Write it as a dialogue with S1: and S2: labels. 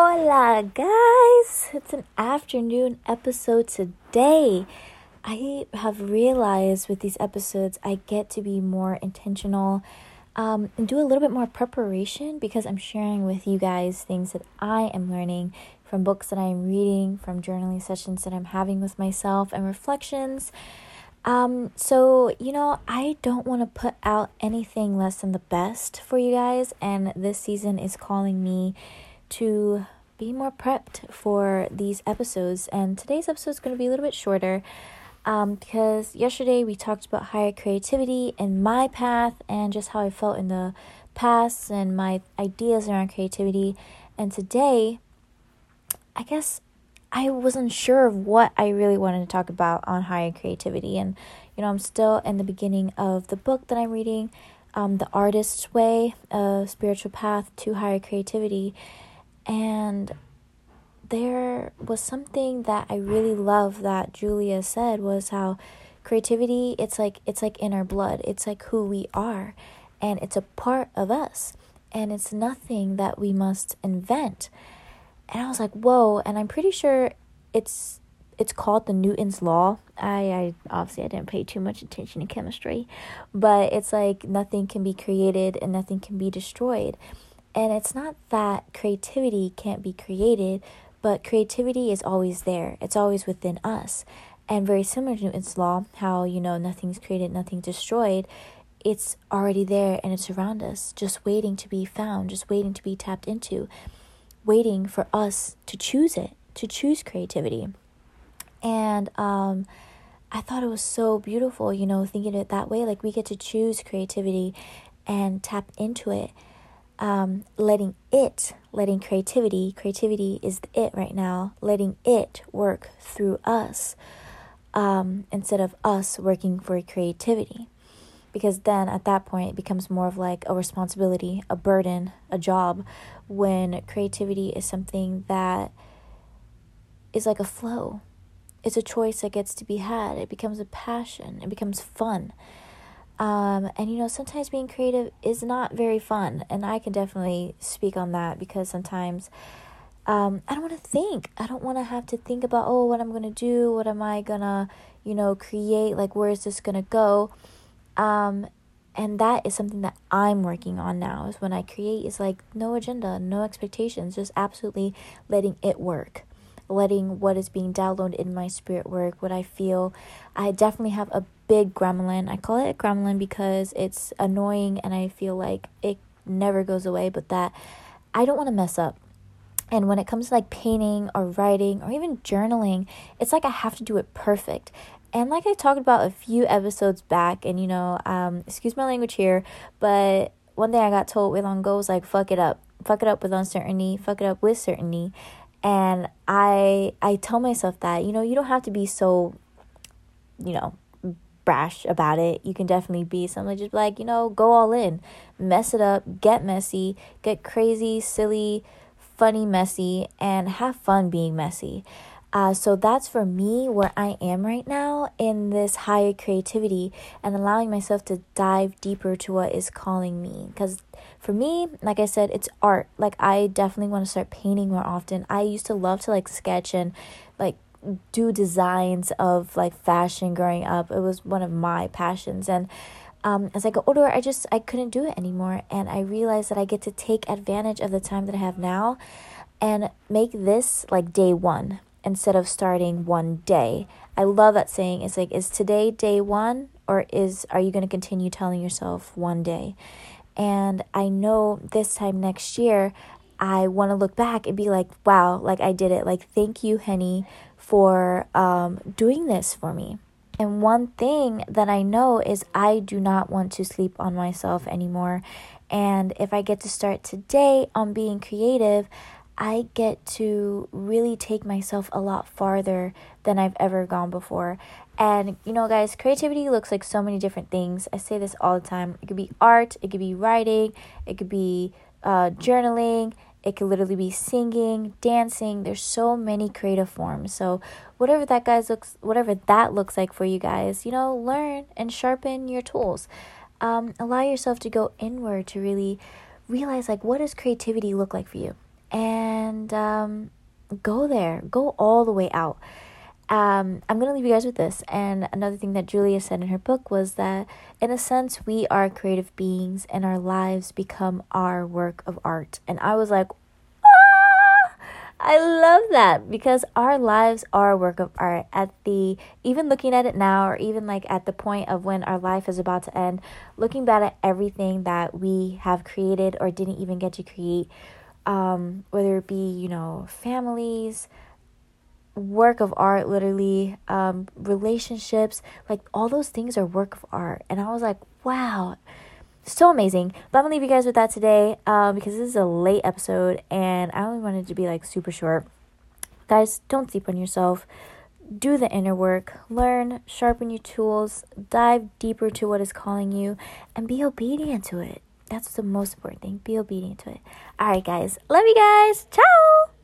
S1: Hola, guys! It's an afternoon episode today. I have realized with these episodes, I get to be more intentional um, and do a little bit more preparation because I'm sharing with you guys things that I am learning from books that I am reading, from journaling sessions that I'm having with myself, and reflections. Um, so, you know, I don't want to put out anything less than the best for you guys, and this season is calling me to be more prepped for these episodes. And today's episode is going to be a little bit shorter um, because yesterday we talked about higher creativity and my path and just how I felt in the past and my ideas around creativity. And today, I guess I wasn't sure of what I really wanted to talk about on higher creativity. And, you know, I'm still in the beginning of the book that I'm reading, um, The Artist's Way, A Spiritual Path to Higher Creativity. And there was something that I really love that Julia said was how creativity it's like it's like in our blood. It's like who we are and it's a part of us and it's nothing that we must invent. And I was like, "Whoa." And I'm pretty sure it's it's called the Newton's law. I, I obviously I didn't pay too much attention in chemistry, but it's like nothing can be created and nothing can be destroyed. And it's not that creativity can't be created, but creativity is always there. It's always within us. And very similar to Newton's law, how you know nothing's created, nothing's destroyed, it's already there and it's around us, just waiting to be found, just waiting to be tapped into, waiting for us to choose it, to choose creativity. And um I thought it was so beautiful, you know, thinking it that way. Like we get to choose creativity and tap into it um, letting it, letting creativity, creativity is the it right now, letting it work through us um, instead of us working for creativity. Because then at that point, it becomes more of like a responsibility, a burden, a job, when creativity is something that is like a flow. It's a choice that gets to be had. It becomes a passion, it becomes fun. Um, and you know, sometimes being creative is not very fun, and I can definitely speak on that because sometimes um, I don't want to think. I don't want to have to think about, oh, what I'm gonna do, what am I gonna, you know, create, like, where is this gonna go? Um, and that is something that I'm working on now. Is when I create, is like no agenda, no expectations, just absolutely letting it work letting what is being downloaded in my spirit work, what I feel. I definitely have a big gremlin. I call it a gremlin because it's annoying and I feel like it never goes away, but that I don't want to mess up. And when it comes to like painting or writing or even journaling, it's like I have to do it perfect. And like I talked about a few episodes back, and you know, um, excuse my language here, but one thing I got told way long ago was like, fuck it up. Fuck it up with uncertainty, fuck it up with certainty and i i tell myself that you know you don't have to be so you know brash about it. You can definitely be something just like you know go all in. Mess it up. Get messy. Get crazy silly funny messy and have fun being messy uh, so that's for me where I am right now in this higher creativity and allowing myself to dive deeper to what is calling me. Because for me, like I said, it's art. Like I definitely want to start painting more often. I used to love to like sketch and like do designs of like fashion growing up. It was one of my passions and um, as I got older, I just I couldn't do it anymore, and I realized that I get to take advantage of the time that I have now, and make this like day one instead of starting one day. I love that saying. It's like, is today day one, or is are you going to continue telling yourself one day? And I know this time next year, I want to look back and be like, wow, like I did it. Like, thank you, Henny, for um, doing this for me. And one thing that I know is I do not want to sleep on myself anymore. And if I get to start today on being creative, I get to really take myself a lot farther than I've ever gone before. And you know, guys, creativity looks like so many different things. I say this all the time. It could be art, it could be writing, it could be uh, journaling, it could literally be singing, dancing. There's so many creative forms. So whatever that guys looks, whatever that looks like for you guys, you know, learn and sharpen your tools. Um, allow yourself to go inward to really realize like what does creativity look like for you and um, go there, go all the way out. Um, I'm going to leave you guys with this. And another thing that Julia said in her book was that, in a sense, we are creative beings and our lives become our work of art. And I was like, ah! I love that because our lives are a work of art. At the even looking at it now, or even like at the point of when our life is about to end, looking back at everything that we have created or didn't even get to create, um, whether it be you know families, work of art literally um relationships like all those things are work of art. And i was like wow so amazing. But i'm gonna leave you guys with that today um because this is a late episode and i only wanted to be like super short. Guys don't sleep on yourself. Do the inner work. Learn sharpen your tools dive deeper to what is calling you and be obedient to it that's the most important thing. Be obedient to it. All right guys. Love you guys. Ciao